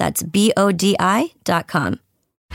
That's B O D I.com.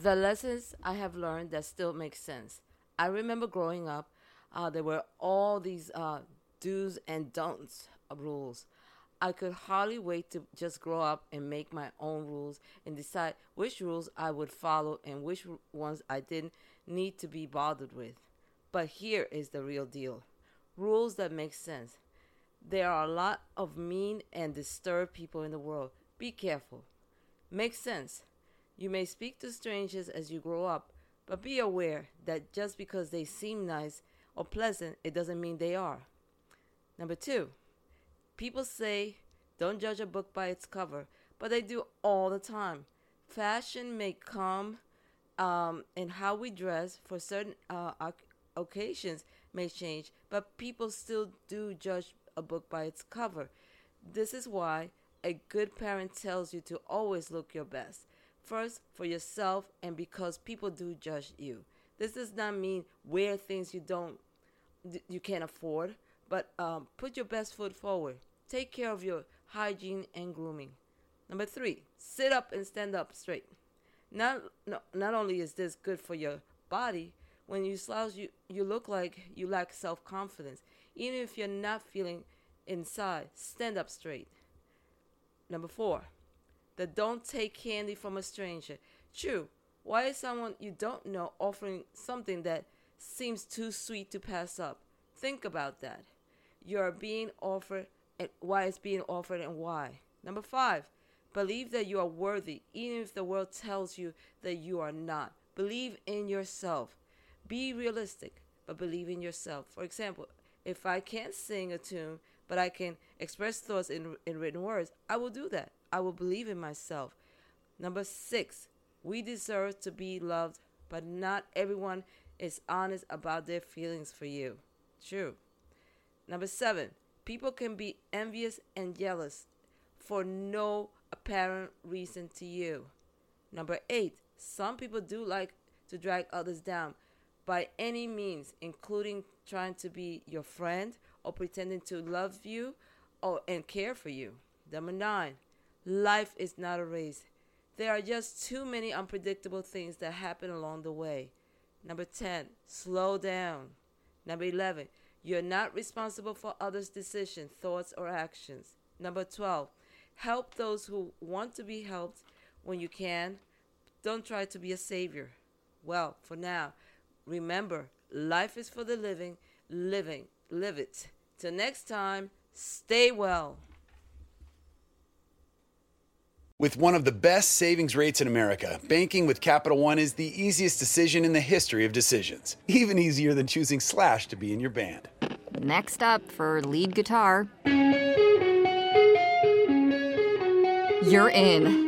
The lessons I have learned that still make sense. I remember growing up, uh, there were all these uh, do's and don'ts rules. I could hardly wait to just grow up and make my own rules and decide which rules I would follow and which ones I didn't need to be bothered with. But here is the real deal rules that make sense. There are a lot of mean and disturbed people in the world. Be careful. Make sense. You may speak to strangers as you grow up, but be aware that just because they seem nice or pleasant, it doesn't mean they are. Number two, people say don't judge a book by its cover, but they do all the time. Fashion may come um, and how we dress for certain uh, occasions may change, but people still do judge a book by its cover. This is why a good parent tells you to always look your best. First, for yourself, and because people do judge you. This does not mean wear things you don't, you can't afford, but um, put your best foot forward. Take care of your hygiene and grooming. Number three, sit up and stand up straight. Not, no, not only is this good for your body, when you slouch, you, you look like you lack self confidence. Even if you're not feeling inside, stand up straight. Number four, the don't take candy from a stranger. True, why is someone you don't know offering something that seems too sweet to pass up? Think about that. You are being offered and why it's being offered and why. Number five, believe that you are worthy, even if the world tells you that you are not. Believe in yourself. Be realistic, but believe in yourself. For example, if I can't sing a tune, but I can express thoughts in, in written words, I will do that. I will believe in myself. Number six, we deserve to be loved, but not everyone is honest about their feelings for you. True. Number seven, people can be envious and jealous for no apparent reason to you. Number eight, some people do like to drag others down by any means, including trying to be your friend or pretending to love you or and care for you. Number nine, life is not a race. There are just too many unpredictable things that happen along the way. Number 10, slow down. Number 11, you're not responsible for others' decisions, thoughts, or actions. Number 12, help those who want to be helped when you can. Don't try to be a savior. Well, for now, remember life is for the living, living, live it. Till next time, stay well. With one of the best savings rates in America, banking with Capital One is the easiest decision in the history of decisions. Even easier than choosing Slash to be in your band. Next up for lead guitar. You're in.